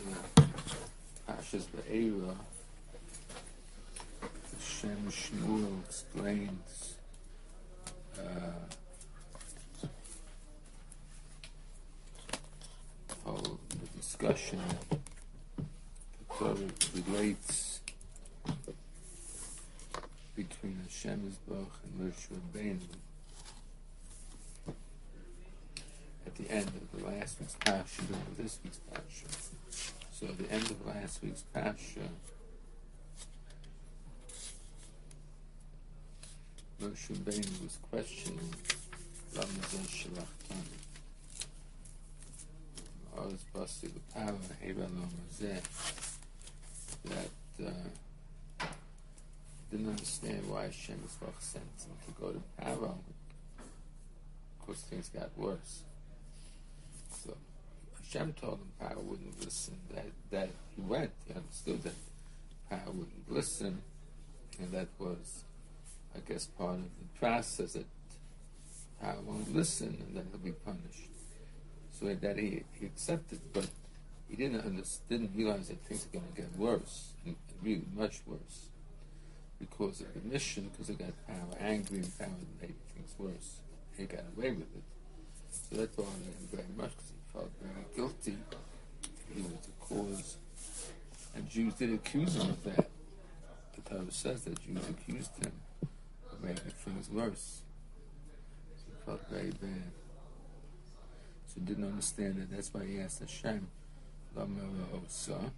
uh, Pashas Be'era, Shem Shmuel explains uh, the discussion the relates between Hashem Yisbach and Moshe Rabbeinu at the end of the last week's Pasha and this week's Pasha. So at the end of last week's Pasha, Moshe Rabbeinu was questioning Lama Shalachtan. I was busting the power, Heba Lama that uh, didn't understand why Hashem sent him to go to Paro because things got worse. So Hashem told him Paro wouldn't listen. That that he went, he understood that Paro wouldn't listen, and that was, I guess, part of the process that Paro won't listen, and then he'll be punished. So that he, he accepted, but he didn't understand, didn't realize that things are going to get worse, and, really much worse because of the mission, because he got Paro angry and Paro made things worse. He got away with it. So that bothered him very much because he felt very guilty. He was the cause. And Jews did accuse him of that. The Torah says that Jews accused him of making things worse. So he felt very bad. So he didn't understand that. That's why he asked Hashem, Osa.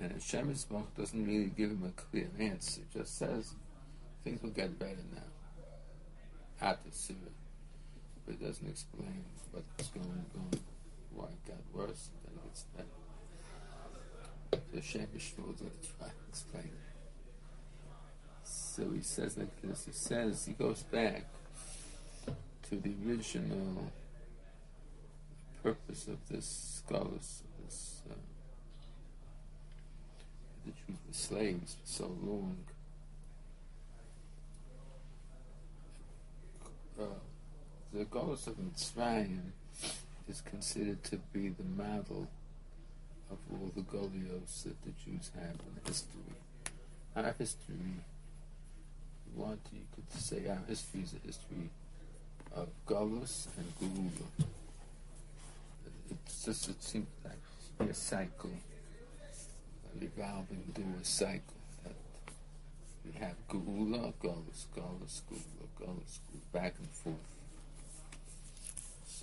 And Hashem Yisbach doesn't really give him a clear answer. It just says things will get better now. The Sivir. It doesn't explain what's going on, why it got worse, then it. So Hashem Yisbach is to try to explain. So he says like this. He says, he goes back to the original purpose of this scholars, this uh, the Jews were slaves for so long. Uh, the Golos of Mitzrayim is considered to be the model of all the Golios that the Jews have in history. Our history, want you could say our history is a history of Golos and Geula. It's just it seems like a cycle revolving through a cycle we have Geula, Golas, Golas, Geula, Golas, Geula, back and forth.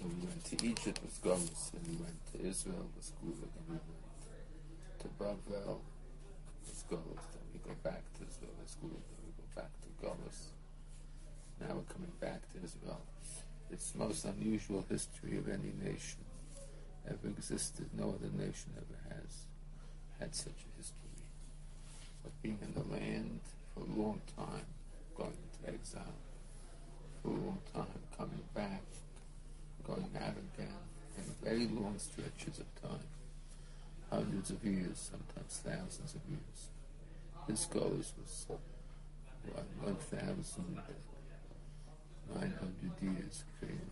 So we went to Egypt with Golas, and we went to Israel with Geula, and we went to Bavel with Golas, then we go back to Israel with Geula, then we go back to Golas. Now we're coming back to Israel. It's the most unusual history of any nation ever existed. No other nation ever has had such a history of being in the land for a long time, going into exile for a long time, coming back, going out again, in very stretches of time, hundreds of years, sometimes thousands of years. This goes was what, 1,900 years, pretty much.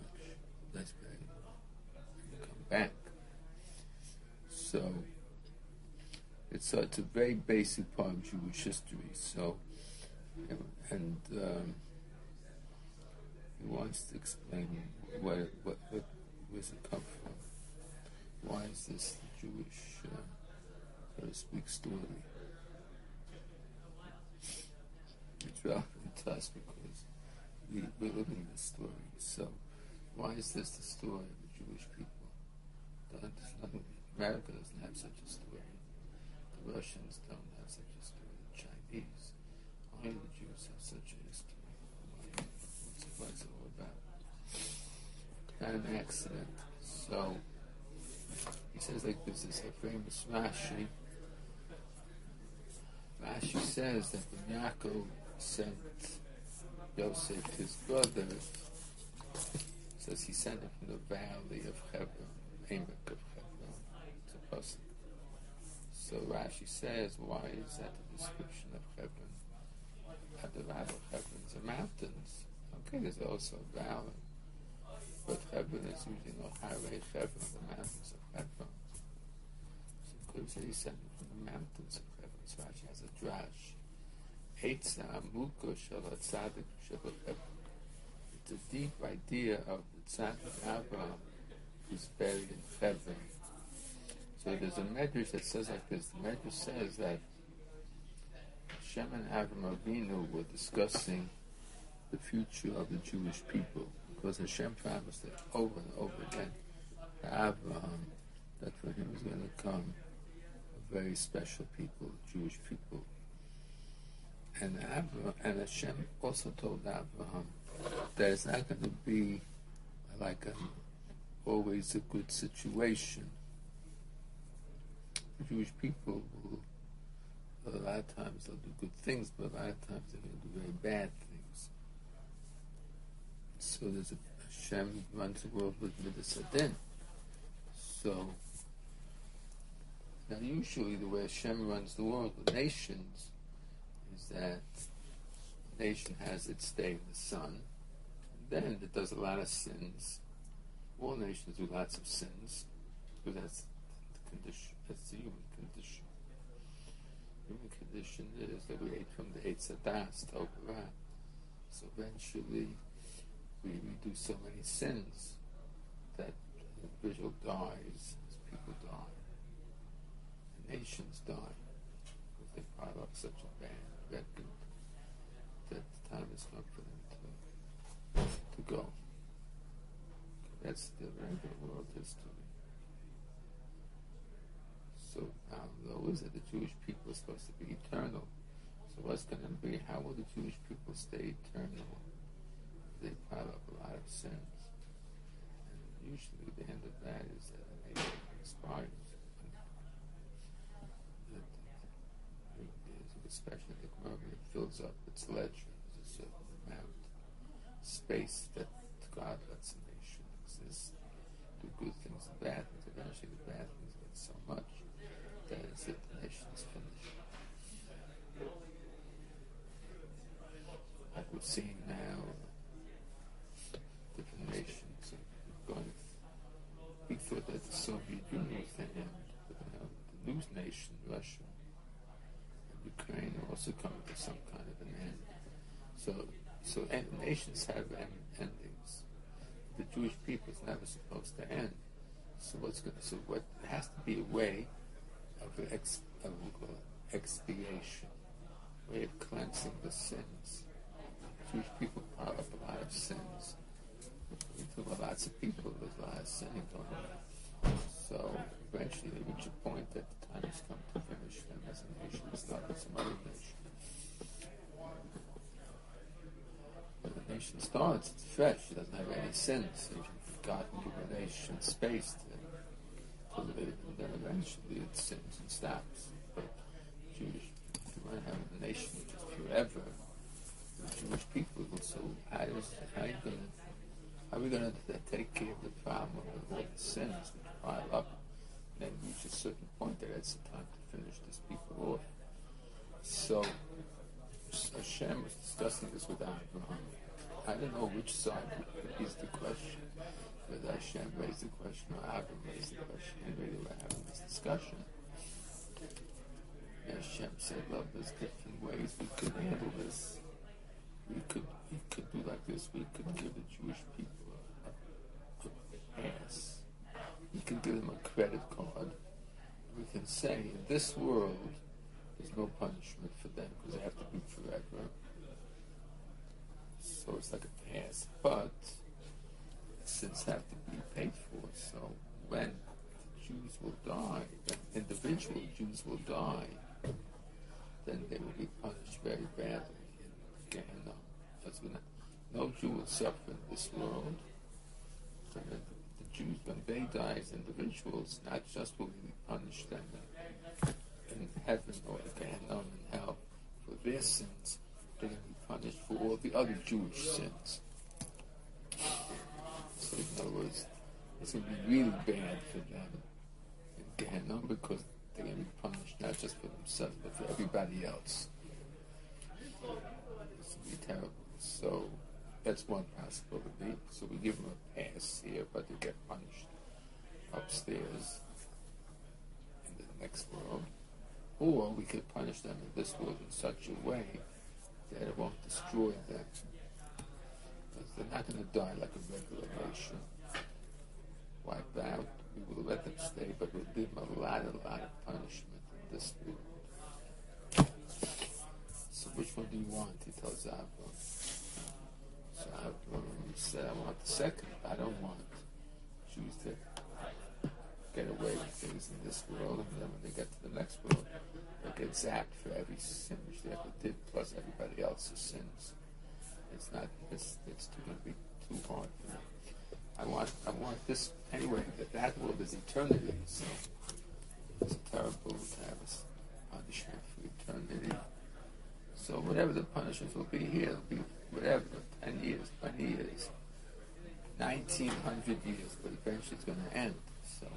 That's very. Come back. So, it's, it's a very basic part of Jewish history. So, and um, he wants to explain what, what, what where's it come from? Why is this Jewish, uh, so to speak, story? It's relevant to us because we, we're living this story. So, why is this the story of the Jewish people? Nothing, America doesn't have such a story. The Russians don't have such a story. The Chinese, only the Jews have such a history. It, what's it all about? Not an accident. So he says like this is a famous Rashi. Rashi says that when Yaakov sent Yosef, his brother, says he sent him from the valley of Hebron, Amek of Hebron, to Pasuk. So Rashi says, why is that a description of Hebron? At the valley of Hebron is mountains. Okay, there's also a valley. But Hebron is usually not Harei Hebron, the mountains of Hebron. Jews are descended from the mountains of Hebron. So Rashi has a drash. Eitza Amuko Shalot It's a deep idea of the Tzadik Abraham who's buried in Hebron. So there's a medrash that says like this. The medrash says that Shem and Avram Avinu were discussing the future of the Jewish people because Hashem promised it over and over again to Abraham that for him was going to come a very special people, Jewish people. And Abraham, and Hashem also told Abraham that it's not going to be like a, always a good situation. The Jewish people will, a lot of times they'll do good things, but a lot of times they're going to do very bad things. So there's a Hashem runs the world with Midas HaDin. So now usually the way Hashem runs the world with nations is that a nation has its day in the sun, then it does a lot of sins. All nations do lots of sins, because that's the condition, that's the human condition. Human condition is that we ate from the Eitz HaDaas, Tobara. So eventually we, we do so many sins that the individual dies as people die. Nations die because they pile up such a bad record that the time has come for them to, to go. That's the regular world history. So low is it? The Jewish people are supposed to be eternal. So what's going to be? How will the Jewish people stay eternal? They pile up a lot of sins. And usually the end of that is that a nation Especially the Gemara fills up its ledger. There's a certain amount of space that God lets a nation exist, do good things and bad things. Eventually the bad things get so much that it's it, the nation is finished. Like we're seeing now, different nations are going. We thought that the Soviet Union was the end, but now the news nation, Russia, and Ukraine are also come to some kind of an end. So, so nations have en- endings. The Jewish people is never supposed to end. So what's going? So what? Has to be a way of ex, of uh, expiation, way of cleansing the sins. Jewish people pile up a lot of sins. We talk about lots of people, with a lot of sinning going on. So eventually they reach a point that the time has come to finish them as a nation and start with some other nation. When the nation starts, it's fresh, it doesn't have any. God can give a nation space to it, and then eventually it sins and stops. But Jewish, if you want to have a nation just forever, the Jewish people, will so how, is, how are you to how are we going to take care of the problem of all the sins which pile up then reach a certain point that it's time to finish these people off? So Hashem was discussing this with Abraham. I don't know which side is the question. Whether Hashem raised the question or Abraham raised the question. Anyway, they were having this discussion. And Hashem said, Look, there's different ways we could handle this. We could we could do like this. We could give the Jewish people a, a. We can give them a credit card. We can say, in this world, there's no punishment for them because they have to be forever. So it's like a pass. But sins have to be paid for. So when the Jews will die, when individual Jews will die, then they will be punished very badly in Gehenna. Uh, when no Jew will suffer in this world. Jews, when they die as individuals, not just will we punish them in, in heaven or Gehenna in hell for their sins, they're going to be punished for all the other Jewish sins. So in other words, it's going to be really bad for them in Gehenna because they're going to be punished not just for themselves but for everybody else. It's going to be terrible. So that's one possibility. So we give them a pass here, but they get punished upstairs in the next world. Or we could punish them in this world in such a way that it won't destroy them. Because they're not going to die like a regular nation. Wiped out, we will let them stay, but we'll give them a lot, a lot of punishment in this world. So which one do you want? He tells Avram. So Avram said, I want the second. I don't want Jews to get away with things in this world, and then when they get to the next world, they'll get zapped for every sin which they ever did, plus everybody else's sins. It's not. It's, it's too going to be too hard for them. I want. I want this anyway. That that world is eternity. So it's a terrible to have us punishment for eternity. So whatever the punishment will be here, it'll be whatever, 10 years, 20 years, 1900 years, but eventually it's going to end. So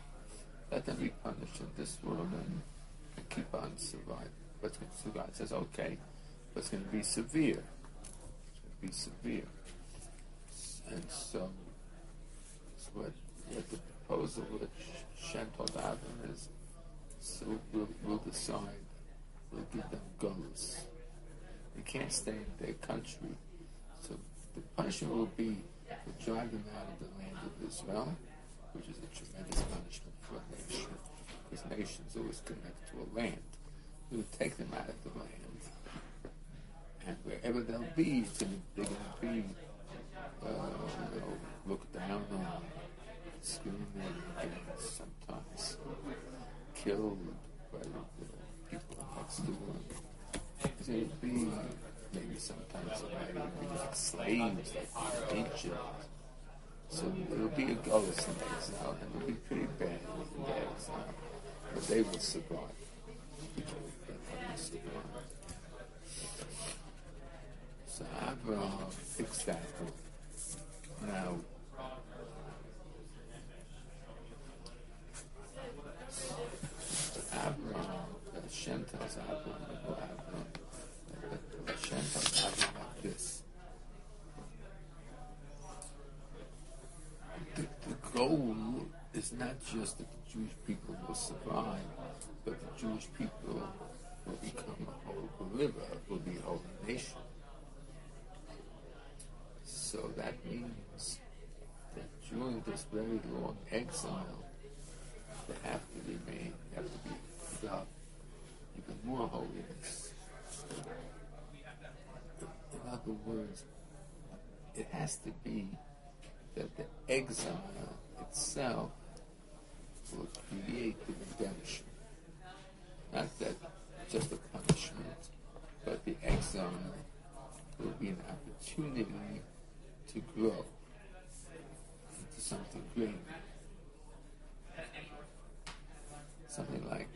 let them be punished in this world and, keep on surviving. But so God says, okay, but it's going to be severe. It's going to be severe. And so what, what the proposal which Shem told Avram is, so we'll, we'll decide, we'll give them Golos. They can't stay in their country. So the punishment will be to drive them out of the land of Israel, which is a tremendous punishment for a nation, because nations always connect to a land. We will take them out of the land, and wherever they'll be, they're going to be, uh, know, looked down on, discriminated against, sometimes killed by the people next to them. Sometimes like slaves, like ancient. So it will be a in exile, and it will be pretty bad in the exile. But they will survive. They will survive. So I've uh, fixed that. Now, Abraham, Hashem tells Abraham, Abraham, Hashem tells Abraham like this. The, the goal is not just that the Jewish people will survive, but the Jewish people will become a whole river, will be a whole nation. So that means that during this very long exile, they have to remain, they have to be without even more holiness. In other words, it has to be that the exile itself will create the redemption. Not that just a punishment, but the exile will be an opportunity to grow into something greater. Something like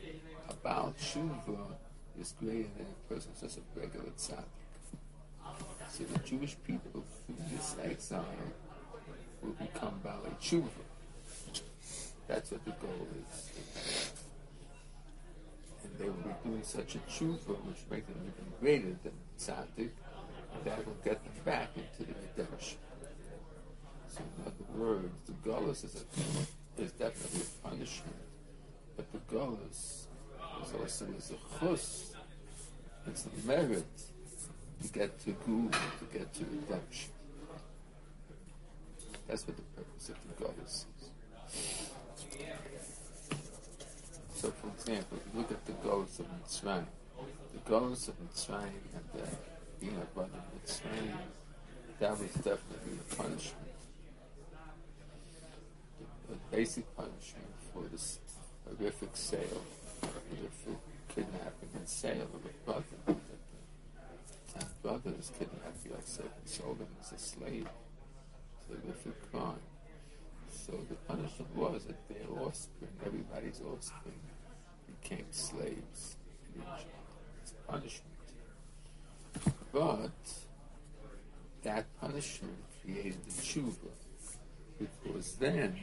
about tshuva is greater than a person just a regular tzaddik. So the Jewish people through this exile will become Baalei tshuva. That's what the goal is. And they will be doing such a tshuva which makes them even greater than tzaddik, that will get them back into the redemption. So in other words, the gullus is, a, is definitely a punishment, but the gullus is also a chus, it's a merit to get to gul, to get to redemption. That's what the purpose of the gullus is. So, for example, look at the Golos of Mitzrayim, the Golos of Mitzrayim and the being a brother of Mitzrayim, that was definitely a punishment. The, the basic punishment for this horrific sale, horrific kidnapping and sale of a brother. That the ten brothers kidnapped Yosef and sold him as a slave. Horrific crime. So the punishment was that their offspring, everybody's offspring, became slaves in Egypt. It's punishment. But that punishment created the tshuva, because then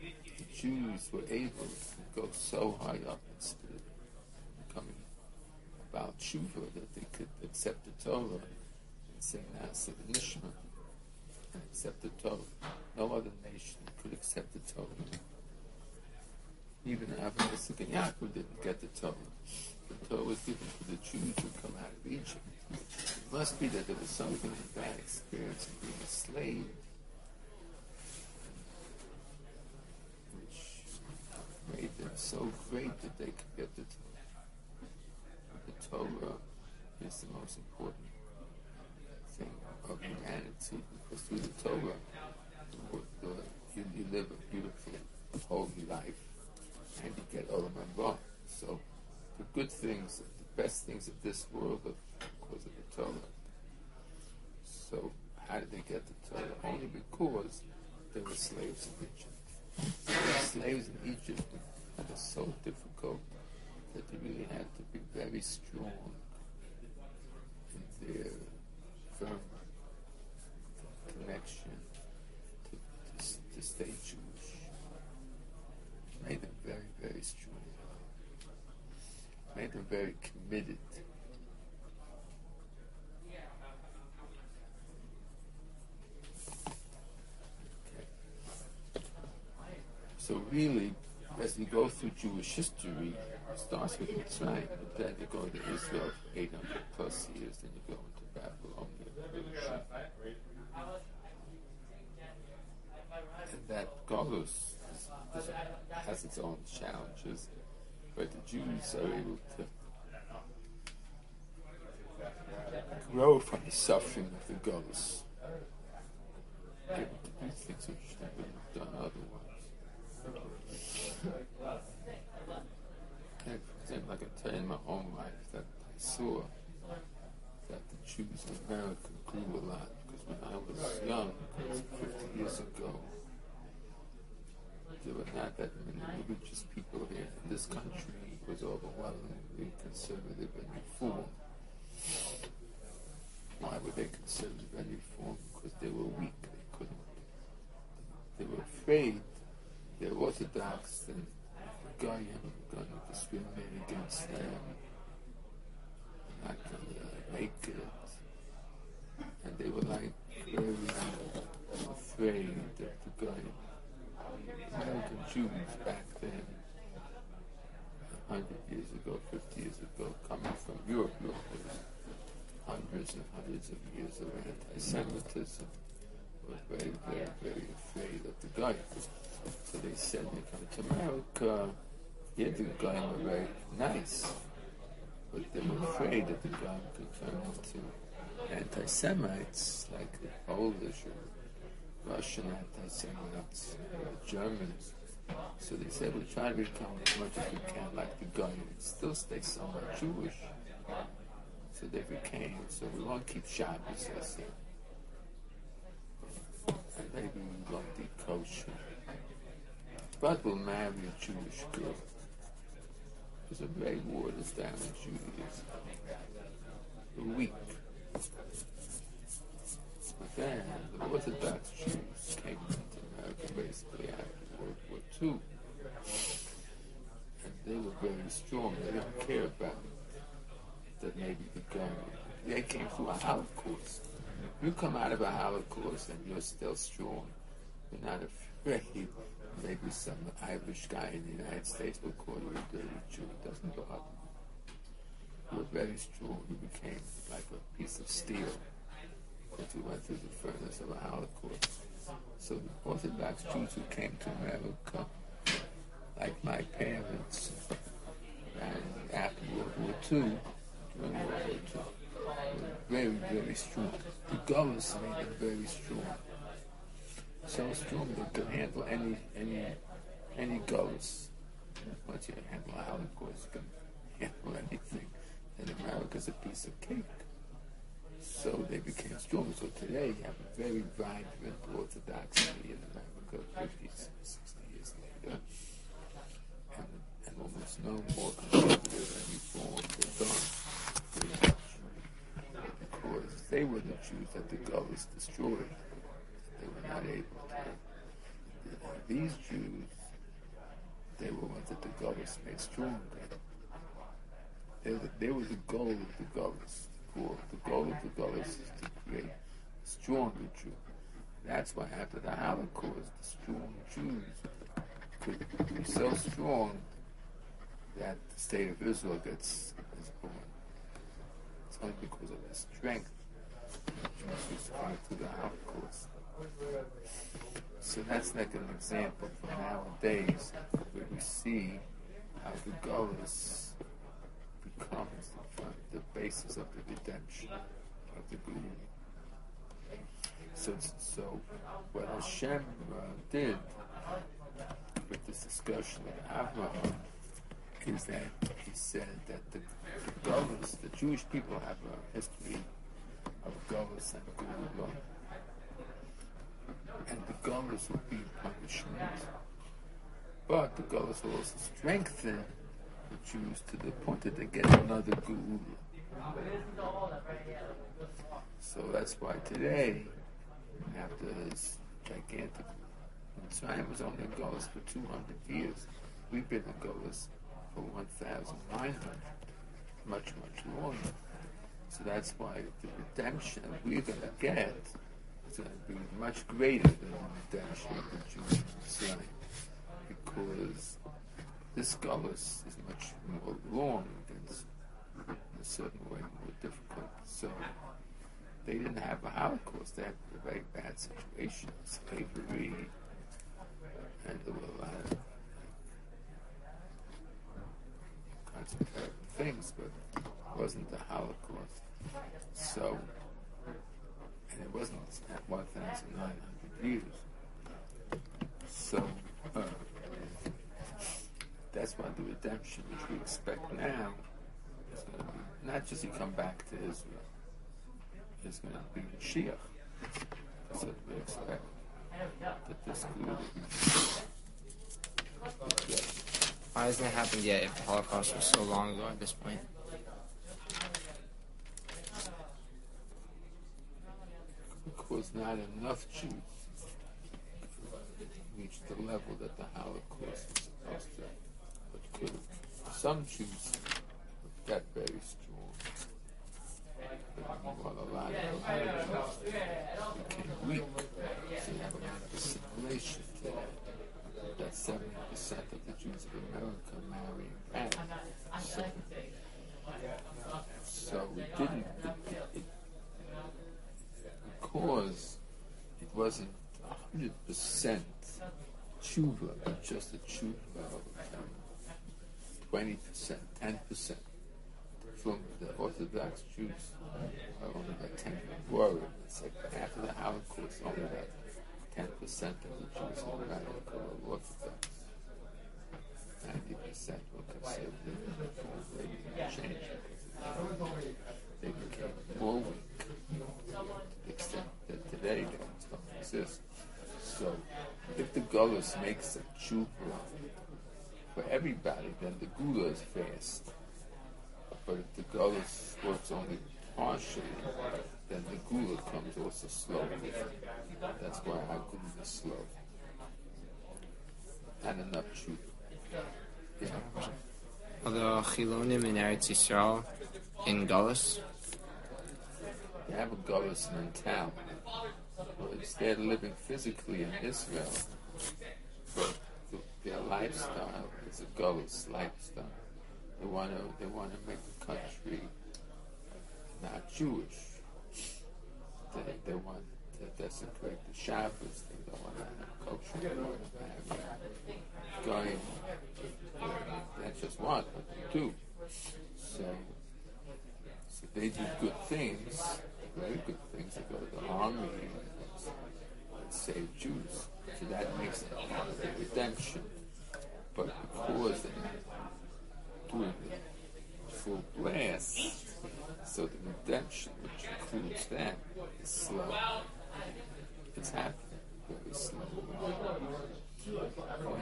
the Jews were able to go so high up in spirit, about tshuva, that they could accept the Torah and say Naaseh Nishma and accept the Torah. No other nation could accept the Torah. Even Abraham and Yaakov didn't get the Torah. The Torah was given to the Jews who come out of Egypt. It must be that there was something in that experience of being a slave which made them so great that they could get the Torah. Torah is the most important thing of humanity because through the Torah you, you live a beautiful, holy life and you get Olam Haba. So the good things, the best things of this world are because of the Torah. So how did they get the Torah? Only because they were slaves in Egypt. Slaves in Egypt were so difficult that they really had to be very strong in their firm connection to, to, to stay Jewish. Made them very, very strong. Made them very committed. So really, as we go through Jewish history, starts with Mitzrayim, but then you go to Israel for 800 plus years, then you go into Babylonia. And that Golos has its own challenges, but the Jews are able to grow from the suffering of the Golos. Able to do things which they wouldn't have done otherwise. Like tell in my own life that I saw that the Jews in America grew a lot because when I was young, 50 years ago, there were not that many religious people here. And this country was overwhelmingly conservative and reform. Why were they conservative and reform? Because they were weak. They couldn't. They were afraid. They're Orthodox and Goyim going to discriminate Not going to make it. And they were like very afraid of the Goyim. American Jews back then, 100 years ago, 50 years ago, coming from Europe, look, hundreds and hundreds of years of anti-Semitism, were very, very, very afraid of the guy. So they said, they come to America, the guy were very nice, but they were afraid that the guy could turn into anti-Semites, like the Polish or Russian anti-Semites, the Germans. So they said we try to become as much as we can like the guy and still stay somewhat Jewish. So they became, so we won't keep Shabbos, I said. And maybe we won't be kosher. But we'll marry a Jewish girl. Because a great war is down in Judaism. We're weak. But then the Orthodox Jews came into America basically after World War II. And they were very strong. They didn't care about that maybe the government. They came through a Holocaust. You come out of a Holocaust and you're still strong. You're not afraid. Maybe some Irish guy in the United States will call you a dirty Jew. It doesn't bother you. You're very strong. You became like a piece of steel that you went through the furnace of a Holocaust. So the Orthodox Jews who came to America, like my parents, and after World War II, during World War II, were very, very strong. The Gullus made them very strong. So strong they could handle any any any Gullus. Once you handle a Holocaust, you can handle anything. And America's a piece of cake. So they became strong. So today you have a very vibrant orthodoxy in America 50, 60 years later. And, and almost no more conservative than done. Because they were the Jews that the Gullus destroyed. They were not able. These Jews, they were ones that the Gullus made stronger. They were, they were the goal of the Gullus the goal of the Gullus is to create stronger Jew. That's why after the Holocaust, the strong Jews could be so strong that the state of Israel gets is born. It's only because of their strength Jews respond to the Holocaust. So that's like an example for nowadays where we see how the Golas becomes the, the basis of the redemption of the Guru. So, so what Hashem uh, did with this discussion with Abraham is that he said that the, the the Jewish people have a history of Golas and Gula. And the Golas will be punishment. But the Golas will also strengthen the Jews to the point that they get another Gula. So that's why today, after this gigantic Mitzrayim was only a Golas for 200 years, we've been a Golas for 1,900, much, much longer. So that's why the redemption we're going to get be much greater than the redemption of the Jewish Messiah. Because this Gullus is much more long and in a certain way more difficult. So they didn't have a Holocaust, they had a very bad situation, slavery, and there were a lot of kinds things, but it wasn't the Holocaust. So, and it wasn't at 1,900 years. So, uh, that's why the redemption which we expect now is going to be not just he come back to Israel, it's going to be Mashiach. That's what we expect. That this group Why hasn't it happened yet if the Holocaust was so long ago at this point? Because not enough Jews reached the level that the Holocaust was supposed to. But could have. Some Jews got very strong. But a lot of, Jews became weak, so you have a lot of assimilation today. That 70% of the Jews of America marry and So, so it didn't, because it wasn't 100% tshuva, but just a tshuva of um, 20%, 10% from the Orthodox Jews are only about 10 worried. It's like after the Holocaust, only about 10% of the Jews in America were Orthodox. 90% were conservative. They didn't. They became more weak today they don't exist. So if the Gullus makes a tshuva for everybody, then the Gula is fast. But if the Gullus works only partially, then the Gula comes also slowly. That's why our Gula is slow. And enough tshuva. Yeah. Are the Chilonim in Eretz Yisrael in Gullus? They have a Gullus mentality. They're living physically in Israel, but their lifestyle is a Gullus lifestyle. They want to they want to make the country not Jewish. They, they want to desecrate the Shabbos. They don't want to have culture. They want to have going. That's just one, but they do. So, so they do good things, very good things. They go to the army and save Jews. So that makes it part of the redemption. But because they're doing the full blast, so the redemption, which includes that, is slow. It's happening very slow.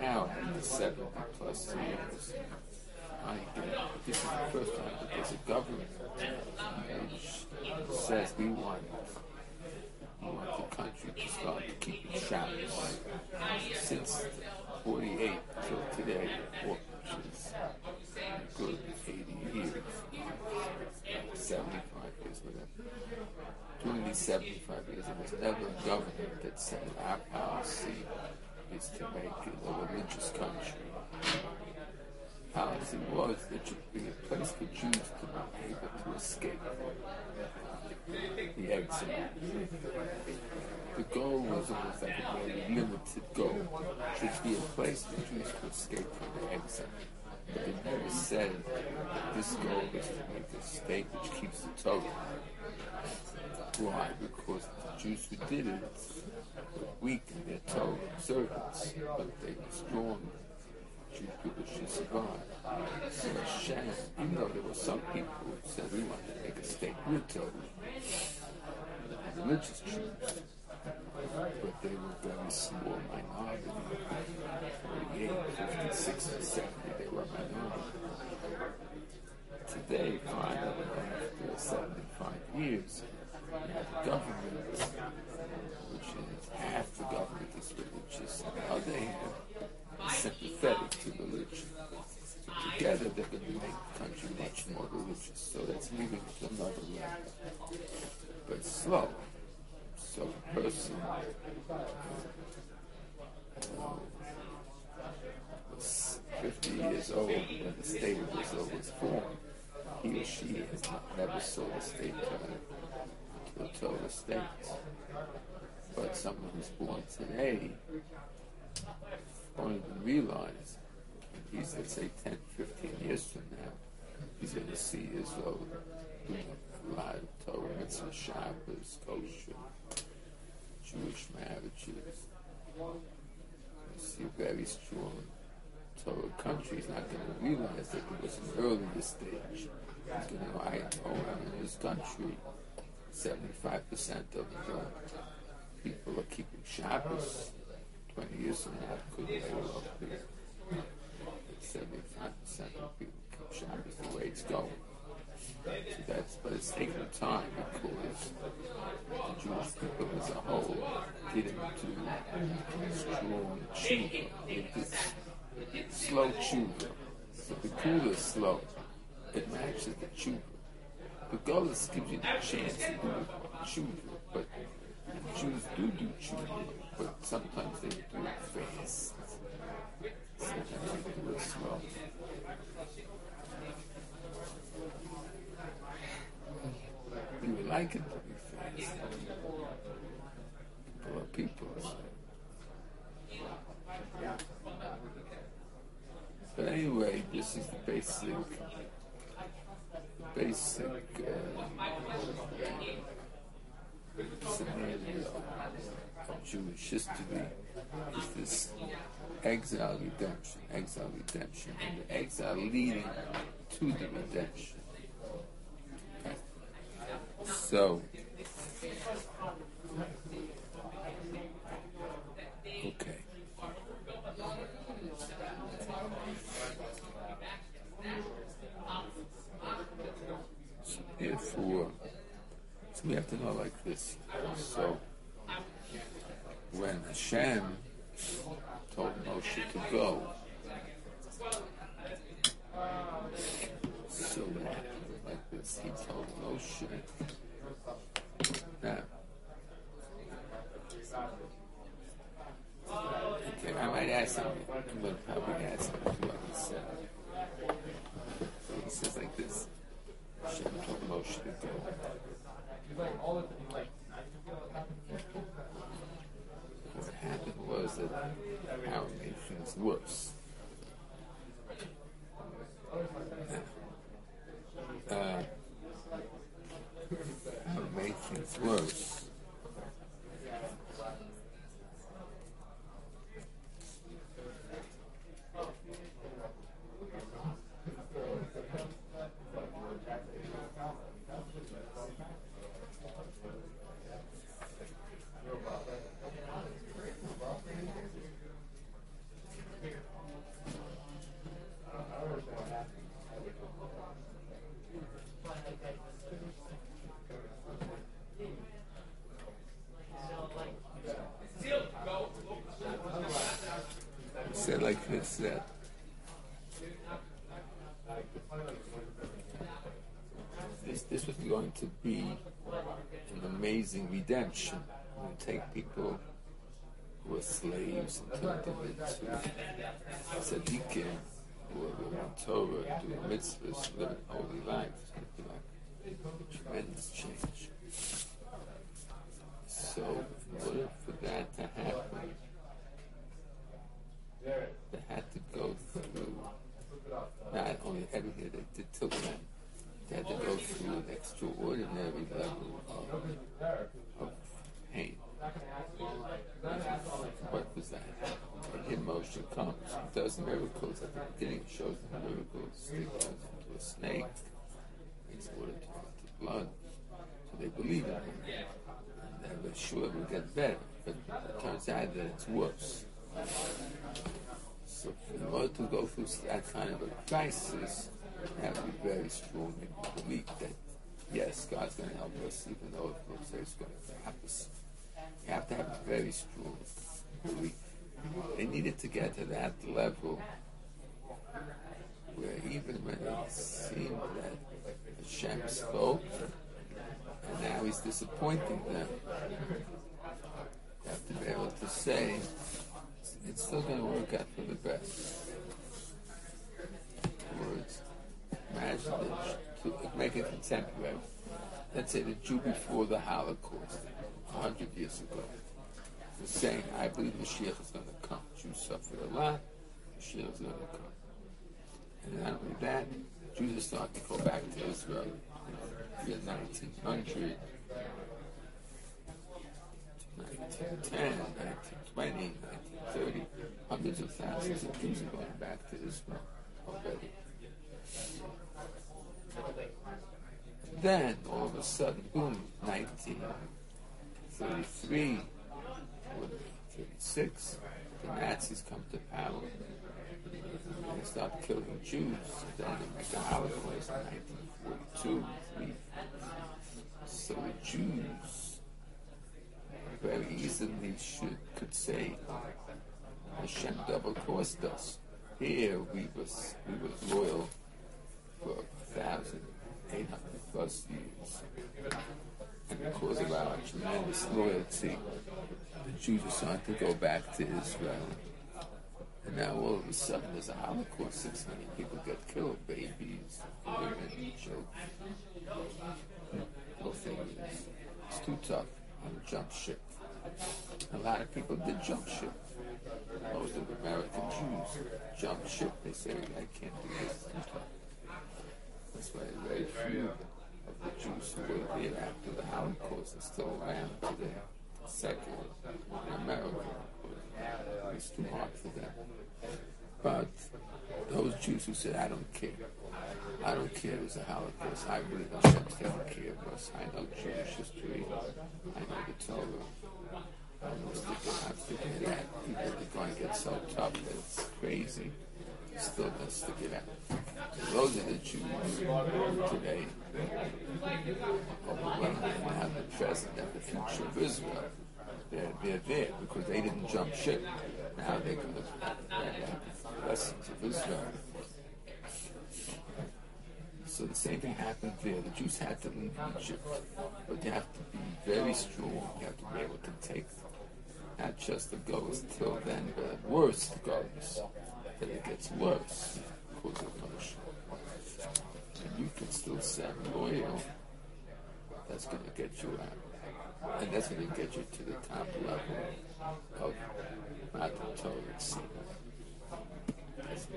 Now, after 70 plus years, I get, this is the first time that there's a government which says we want, want the country to start keeping Shabbos. Since 48 till today, which is a good 80 years, 75 years, whatever. During these 75 years, there was never a government that said our policy is to make it a religious country. Policy was that it should be a place for Jews to be able to escape the. The goal was almost like a very limited goal. Should be a place for Jews to escape from the exile. But it never said that this goal is to make a state which keeps the Torah. Why? Because the Jews who did it were weak in their Torah observance, but they were strong. Jewish people should survive. So Hashem, even though there were some people who said we want to make a state with Torah, religious Jews, but they were very small minority. 48, 50, 60, 70, they were minority. Today, finally, after 75 years, we have government, which is half the government is religious, and the other half sympathetic to religion. So together, they're going to make the country much more religious. So that's moving to another level. But it's slow. So a person uh, was 50 years old when the state of Israel was formed, he or she has never saw the state into a total state. But someone who's born today won't even realize he's, let's say, 10, 15 years from now, he's going to see Israel of Torah, mitzvah, Shabbos, kosher, Jewish marriages. See very strong Torah country. He's not going to realize that it was an earlier stage. He's going to know, I oh, know I'm in this country. 75% of the people are keeping Shabbos. 20 years from now, could very well be 75% of people keep Shabbos the way it's going. So that's, but it's taking time because the Jewish people as a whole didn't do strong tshuva. Slow tshuva. So the kula is slow. It matches the tshuva. The Golas gives you the chance to do tshuva, but Jews do do tshuva, but sometimes they do it fast. Sometimes they do it slow. Do You like it to be fast. People are people. But anyway, this is the basic, basic uh, scenario of Jewish history is this exile redemption, exile redemption, and the exile leading to the redemption. Okay. So, okay. So therefore, so we have to know like this. So, when Hashem told Moshe to go, so what happened like this? He told Moshe, now, okay, I might ask something. I'm going to probably ask something to what he said. So he says like this. Hashem told Moshe to go. What happened was that how it made things worse. Uh, how it made things worse. said like this that this this was going to be an amazing redemption. You take people who were slaves and turn them into tzaddikim, who are learning Torah, doing mitzvahs, living holy be like tremendous change. So, in order for that to happen, they had to go through not only everything they did till then, they had to go through an extraordinary level of, of pain. What was that? And emotion comes, he does miracles at the beginning, shows them miracles, he turns into a snake, makes water turn into blood. So they believe in him. And they were sure it would get better, but it turns out that it's worse. So in order to go through that kind of a crisis, you have to be very strong your belief that yes, God's going to help us, even though it looks like it's going to us. You have to have a very strong belief. They needed to get to that level where even when it seemed that Hashem spoke, and now he's disappointing them, you have to be able to say, it's still going to work out for the best. Words. Imagine that, to make it contemporary. Let's say the Jew before the Holocaust, a hundred years ago, was saying, I believe Mashiach is going to come. Jews suffered a lot, Mashiach is going to come. And not only that, Jews are starting to go back to Israel. You know, 1900, 1910, 1920, 1930, hundreds of thousands of Jews are going back to Israel already. Then, all of a sudden, boom, 1933, 36, the Nazis come to power. They start killing Jews. They make the Holocaust in 1942, So the Jews very easily should could say Hashem double crossed us. Here we was we was loyal for a thousand eight hundred plus years. And because of our tremendous loyalty, the Jews starting to go back to Israel. And now all of a sudden there's a Holocaust, six million people get killed, babies, women, children. Whole thing it's too tough. I'm jump ship. A lot of people did jump ship. Most of American Jews jump ship. They say, I can't do this. That's why very few of the Jews who were there after the Holocaust are still around today. Secular in America. It's too hard for them. But those Jews who said, I don't care. I don't care there's a Holocaust. I believe Hashem's taking care us. I know Jewish history. I know the Torah. I know people have to get at. People are going to get so tough that it's crazy. Still going to stick it out. So those are the Jews today. Overwhelming now the present and the future of Israel. They're, they're there because they didn't jump ship. Now they're going to the lessons of Israel. So the same thing happened there. The Jews had to leave Egypt, but you have to be very strong. You have to be able to take not just the goes till then, but worse the goes. Then it gets worse because of Moshe. And you can still send loyal. That's going to get you out. And that's going to get you to the top level of Matan Torah. That's,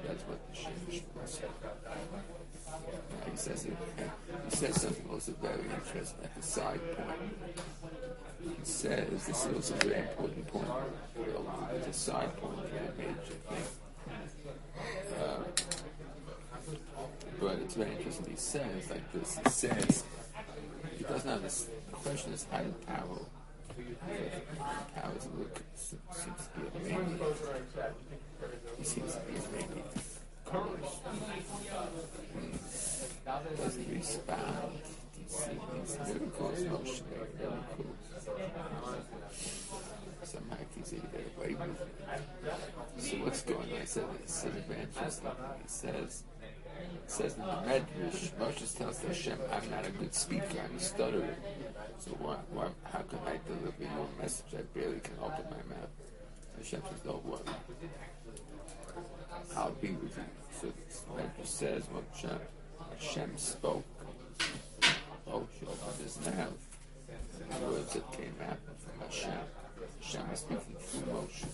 that's what the Shemish was. He says it, he says something also very interesting at the side point. He says this is also a very important point. It's a side point, a major thing. Uh, but it's very interesting. He says like this. He says he understand. The question is how did Paro Paro is a little, seems to be a. He seems to be a maniac. Doesn't respond. These, miracles, Moshe miracles. Somehow he's able to get away with it. So what's going on? He says, he says very interesting. He says, says in the Medrash, Moshe tells Hashem, I'm not a good speaker, I'm a stutterer. So why, why, how can I deliver your message? I barely can open my mouth. Hashem says, oh, don't worry. I'll be with you. So like it says what Hashem, Hashem spoke. Oh, she opened his mouth. The words that came out from Hashem. Hashem was speaking through Moshe.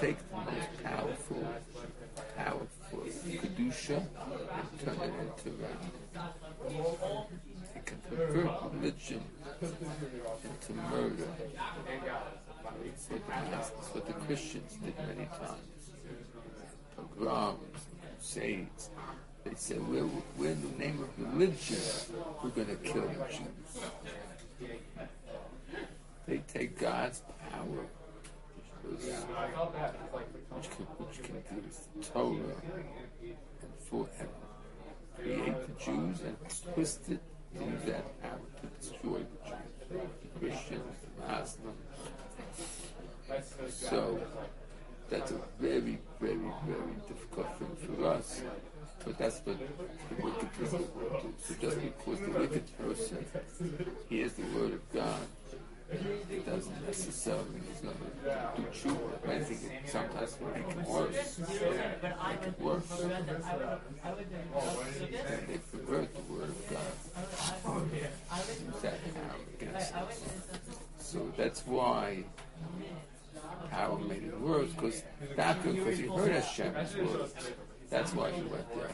Take the most powerful, powerful Kedusha and turn it into religion. They can convert religion into murder. What the, that's what the Christians did many times. Pogroms, crusades. They said, we're, we're in the name of religion, we're going to kill the Jews. They take God's power, which, which, us the Torah, and, for, and create the Jews and twist it, use that power to destroy the Jews, the Christians, the Muslims. So that's a very, very, very difficult thing for us. But that's what the wicked people will do. So just because the wicked person hears the word of God, it doesn't necessarily going to tshuva. If anything, it sometimes can make it worse. Make it worse. And they pervert the word of God. Use that power against us. So that's why Paro made it worse, because not because he heard Hashem's words. That's why he went there.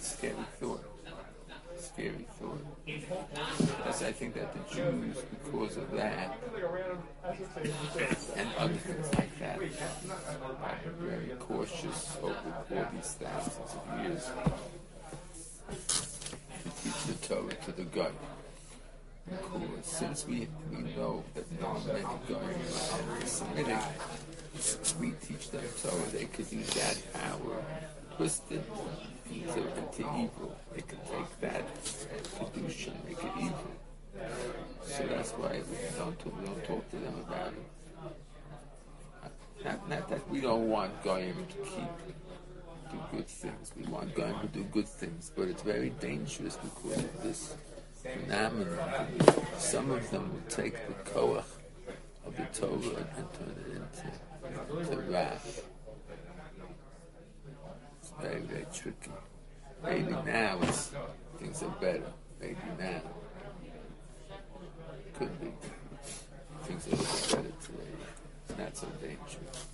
Scary thought. Scary thought. Yes, I think that the Jews, because of that, and other things like that, are very cautious over all these thousands of years to teach the Torah to the God. Because since we, we know that there are anti-Semitic, we teach them Torah, they could use that power, twist it into, evil. They could take that kedusha make it evil. So that's why we don't, talk- we don't talk to them about it. Not, not that we don't want Goyim to keep do good things. We want Goyim to do good things, but it's very dangerous because of this phenomenon. Some of them will take the koach of the Torah and turn it into, into wrath. Very, very tricky. Maybe now it's, things are better. Maybe now. Could be. Things are better today. It's not so dangerous.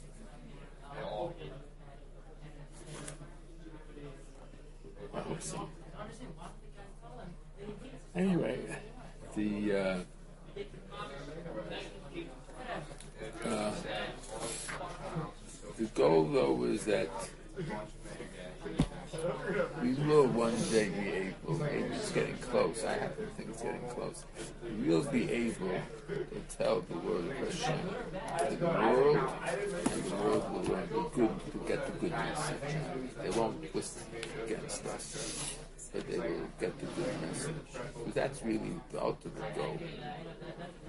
I hope so. Anyway, the uh, uh, the goal though is that we will one day be able, maybe it's getting close, I happen to think it's getting close, we will be able to tell the word of Hashem to the world, and the world will learn the good, to get the good message. They won't twist against us. but they will get the good message. Because that's really the ultimate goal.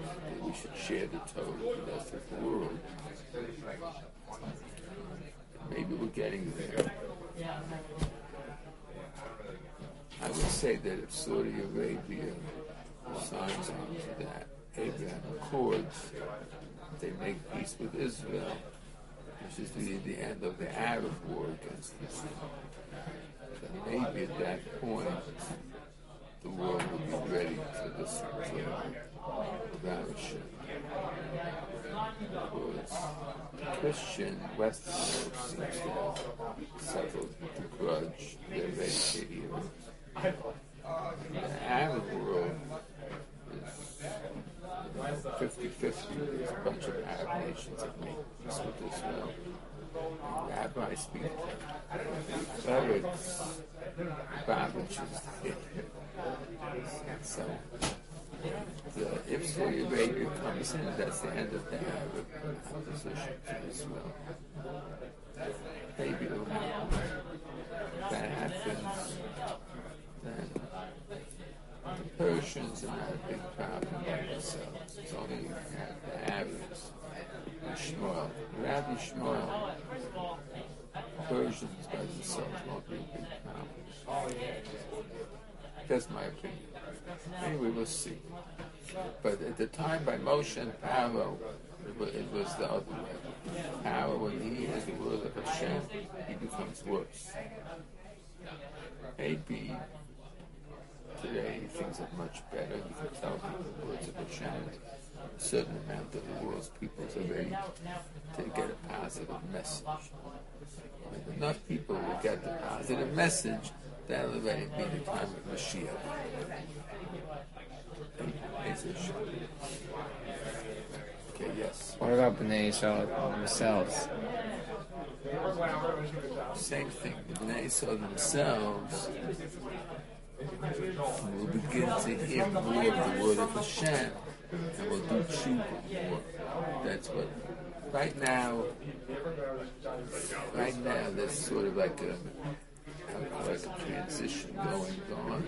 That we should share the Torah with the rest of the world. Maybe we're getting there. I would say that if Saudi Arabia signs on to that Abraham Accords, they make peace with Israel, which is the, the end of the Arab war against Israel. Then maybe at that point, the world will be ready to listen to Ramshin. Because Christian Westerners seem to have settled the grudge. They're Arab world is 50-50. There's a bunch of Arab nations that make peace with Israel. Rabbi speak Clerics, Babbages, so the, if Saudi Arabia comes in, that's the end of the Arab opposition to Israel. Maybe it'll happen. That happens, then the Persians are not a big problem by themselves. It's only the Arabs. Shmuel, Rabbi Shmuel, Persians by themselves won't be a big problem. That's my opinion. Anyway, we'll see. But at the time by Moshe and Paro, it was, the other way. Paro, when he has the word of Hashem, he becomes worse. Maybe today things are much better. You can tell people the words of Hashem. A certain amount of the world's people are ready to get a positive message. When enough people will get the positive message, that'll already be the time of Mashiach. Okay, yes. What about Bnei Israel themselves? Same thing. The Bnei Israel themselves will begin to hear more of the word of Hashem and will do tshuva. That's what. Right now, right now, there's sort of like a, like a transition going on.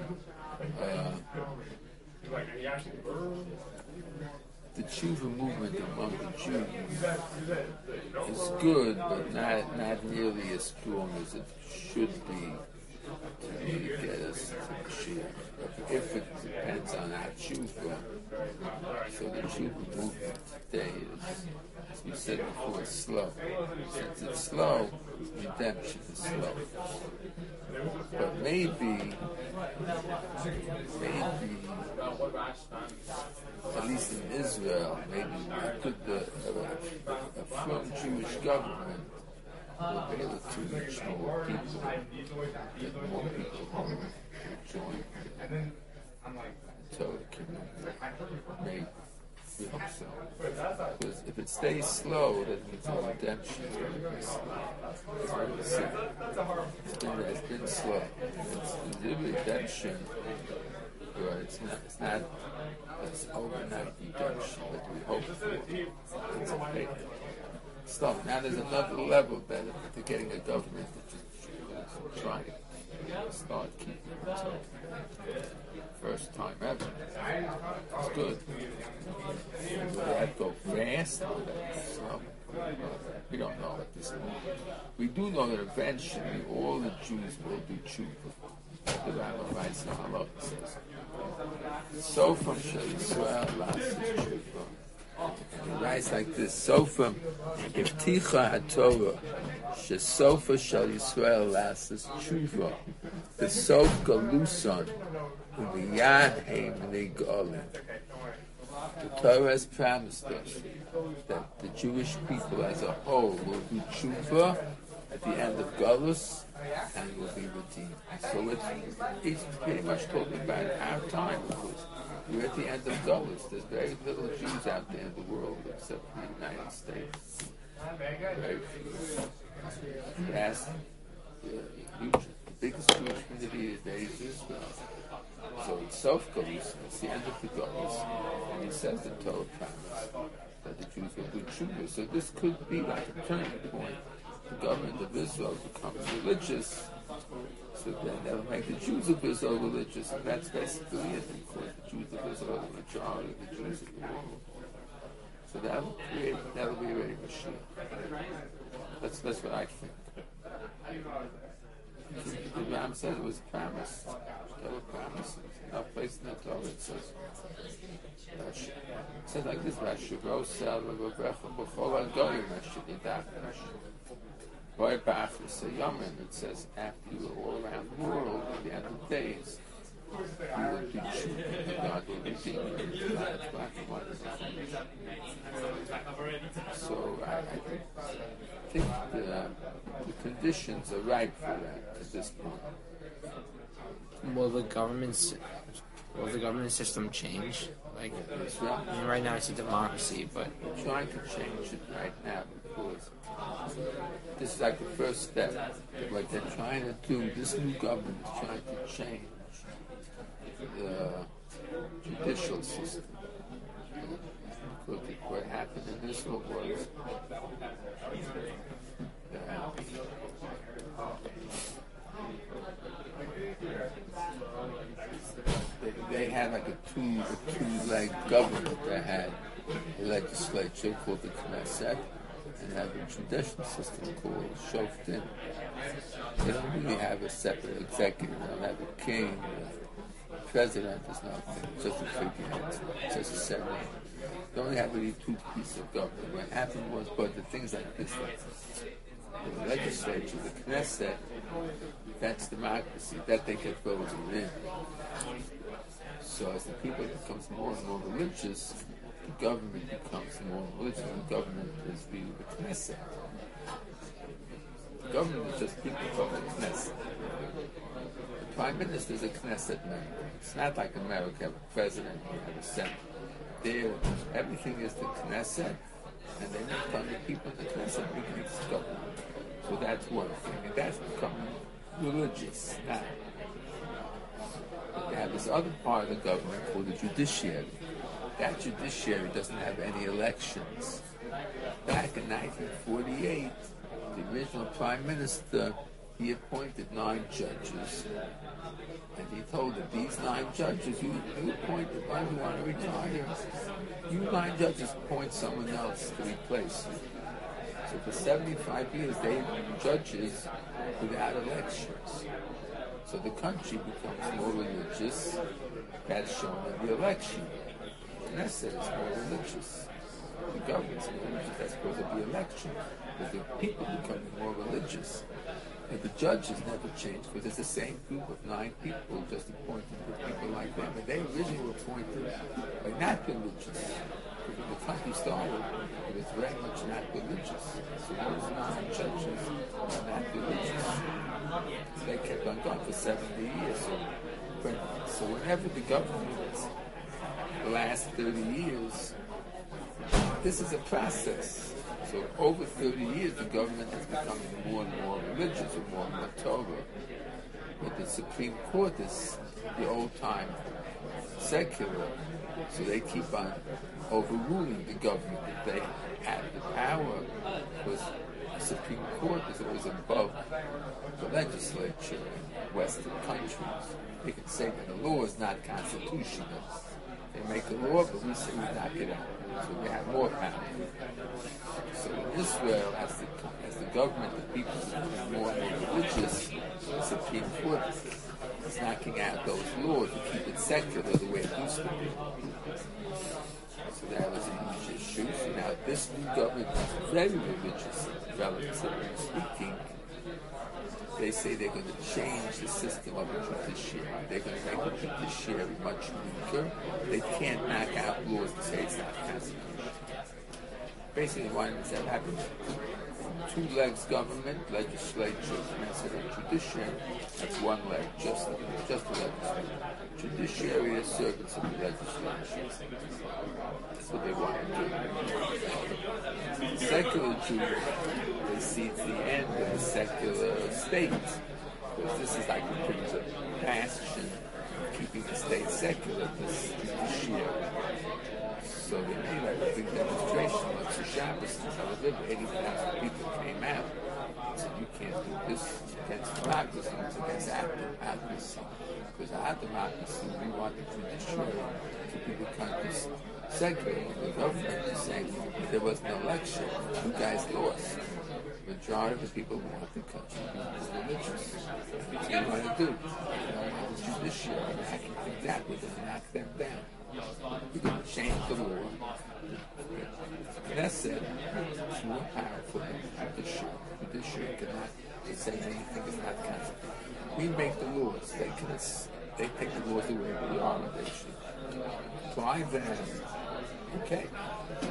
Uh, the tshuva movement among the Jews is good, but not not nearly as strong as it should be get us. If it depends on our tshuva, so the tshuva movement today is, as we said before, slow. Since it's slow, redemption is slow. But maybe, maybe, at least in Israel, maybe we could uh, have a, a firm Jewish government able to reach more people, get more people join so. Maybe. We so. Because if it stays slow, that means the redemption to slow. It's, been, it's been slow. It's the redemption, but it's not, it's not it's overnight redemption that we hope for. It's a big stuff. Now there's another level better to getting a government that is trying to start keeping it First time ever. It's good. Will that go fast that slow? We don't know at this point. We do know that eventually all the Jews will do tshuva. The rabbi writes in Allah says, "So from Yisrael last tshuva." Writes like this: "Sofa ifticha haTorah, shesofa shel Yisrael lasses tshuva, the sof galuson umiyad heim negolim." The Torah has promised us that the Jewish people as a whole will do tshuva at the end of Galus and will be redeemed. So it's, it's pretty much talking about our time because we're at the end of Galus. There's very little Jews out there in the world except for the United States. Very few. Yes, the, huge, the biggest Jewish community is Israel. So it's self it's the end of the Galus. And he says the Torah promise that the Jews will do tshuva. So this could be like a turning point the government of Israel becomes religious, so then they'll make the Jews of Israel religious, and that's basically it, because the Jews of Israel are the majority of the Jews of the world. So that'll create, that'll be really Mashiach. That's, that's what I think. The Ram said it was promised. There were promises. Our place in the Torah it says, Rashi- it says like this, Rashugro sel v'vrecha b'chol agoyim ashididach Boy Bachus Yamin, it says, after you were all around the world at the end of days, you will be true, God you. Black and white. So I, I think, think the, the conditions are ripe for that at this point. Will the government will the government system change? Like I mean, right now it's a democracy, but we're trying to change it right now this is like the first step. What they're trying to do, this new government is trying to change the judicial system. What happened in Israel was they, they had like a two a two leg government. that had a legislature called the Knesset had a judicial system called Shoftim. They don't really have a separate executive. They don't have a king. The president is nothing. Just a figurehead. Just a senate. They only have really two pieces of government. What happened was, but the things like this, like the legislature, the Knesset, that's democracy. That they get voted in. So as the people becomes more and more religious, the government becomes more religious. The government is the, the Knesset. The government is just people from the Knesset. The prime minister is a Knesset member. It's not like America, have a president, you have a senate. There, everything is the Knesset, and they make fun of people in the Knesset the government. So that's one thing, and that's becoming religious now. They have this other part of the government called the judiciary. That judiciary doesn't have any elections. Back in 1948, the original prime minister, he appointed nine judges. And he told them, these nine judges, you, you appointed one who want to retire. You nine judges appoint someone else to replace you. So for 75 years, they judges without elections. So the country becomes more religious. That's shown in the election. Knesset is more religious. The government's more religious. That's because of the election. Because the people become more religious. And the judges never change because it's the same group of nine people just appointed with people like them. And they originally were appointed by not religious. Because the country started, it was very much not religious. So those nine judges are not religious. They kept on going for 70 years. So, so whenever the government, the last 30 years, this is a process. So over 30 years, the government is becoming more and more religious and more and more Torah. But the Supreme Court is the old time secular. So they keep on overruling the government. That they have the power because the Supreme Court is always above the legislature in Western countries. They can say that the law is not constitutional. They make a law, but we say we knock it out. So we have more power. So in Israel, as the, as the government, the people become more and more religious, the Supreme Court is knocking out those laws to keep it secular the way it used to be. So that was a huge issue. So now this new government is very religious, relatively speaking. They say they're going to change the system of the judiciary. They're going to make the judiciary much weaker. They can't knock out laws to say it's not constitutional. Basically, one is that happening Two legs government, legislature, and judiciary. That's one leg, just just the legislature. Judiciary is servants of the legislature. That's what they want to do. Secular it's the end of the secular state. Because this is like the of passion, keeping the state secular, this judiciary. So they made like a big demonstration, like the Shabbos in Tel Aviv, 80,000 people came out. And said, you can't do this against democracy, it's against our. Because our democracy, we want the judiciary to be the segregated. The government is saying there was an election, you guys lost. The majority of the people want the country be religious. What you want to do? You don't want the judiciary acting that we're going to knock them down. Going to change the law. Knesset is more powerful than the judiciary. The judiciary cannot say anything is not constitutional. We make the laws. They can they take the laws the way they are they should apply them. Okay.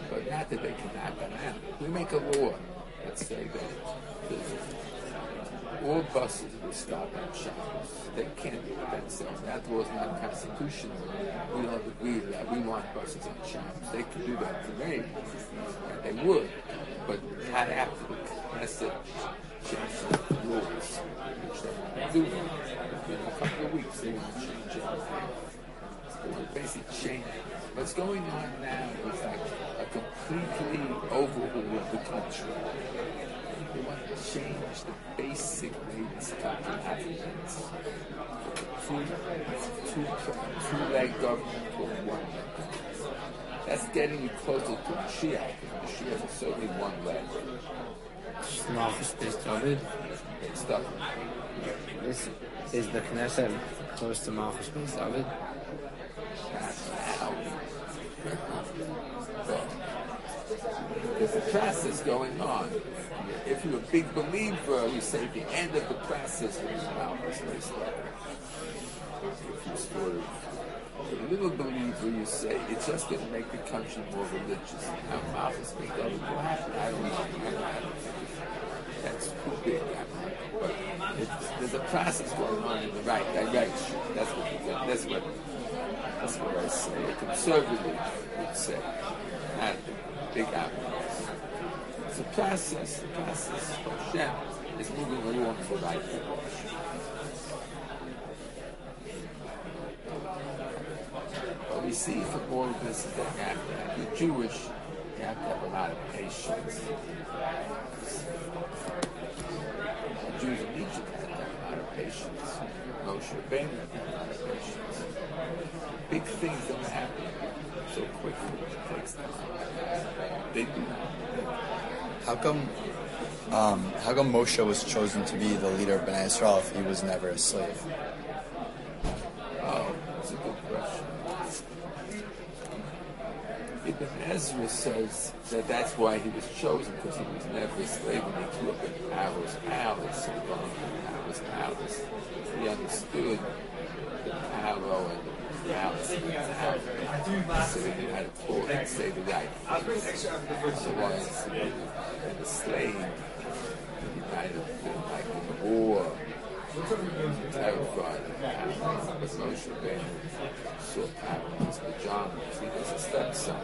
But not that they can knock them out. We make a law. Let's say that all buses will stop at Shabbos. They can't do it themselves. That is not constitutional. We don't agree that. We want buses on Shabbos. They could do that today. They would. But not after the Knesset changed the rules, which they want to do. In a couple of weeks, they want to change it. They want to basically change. What's going on now is like completely overhaul of the country. They want to change the basic way this country happens. Two, two, two leg government to one leg government. That's getting you closer to Mashiach, because Mashiach is certainly one leg. Malchus Beis David. It's stuck. Is, is the Knesset close to Malchus Beis David? Not now. There's a process going on. If you're a big believer, you say the end of the process is Beis David. If you're sort of a little believer, you say it's just going to make the country more religious. How Malchus Beis David will happen, I don't know. That's too big. But there's a process going on in the right direction. That's what that's what that's what I say. A conservative would say, not big outlaws. It's a process. The process of Hashem is moving along the right direction. But we see from all this that have to, if Jewish, you have to have a lot of patience. The Jews in Egypt had to have a lot of patience. Moshe Rabbeinu had a lot of patience. Big things don't happen so quickly. It takes time. They do. How come? Um, how come Moshe was chosen to be the leader of Bnei Israel if he was never a slave? Oh, that's a good question. Ibn Ezra says that that's why he was chosen because he was never a slave and he grew up in in Pharaoh's palace. He understood the Pharaoh and the the. So had to pull and the right things. Otherwise, he would have been a slave. He might have been like in war. Terrified. But Moshe Rabbeinu saw Pharaoh in his pajamas. He was a stepson.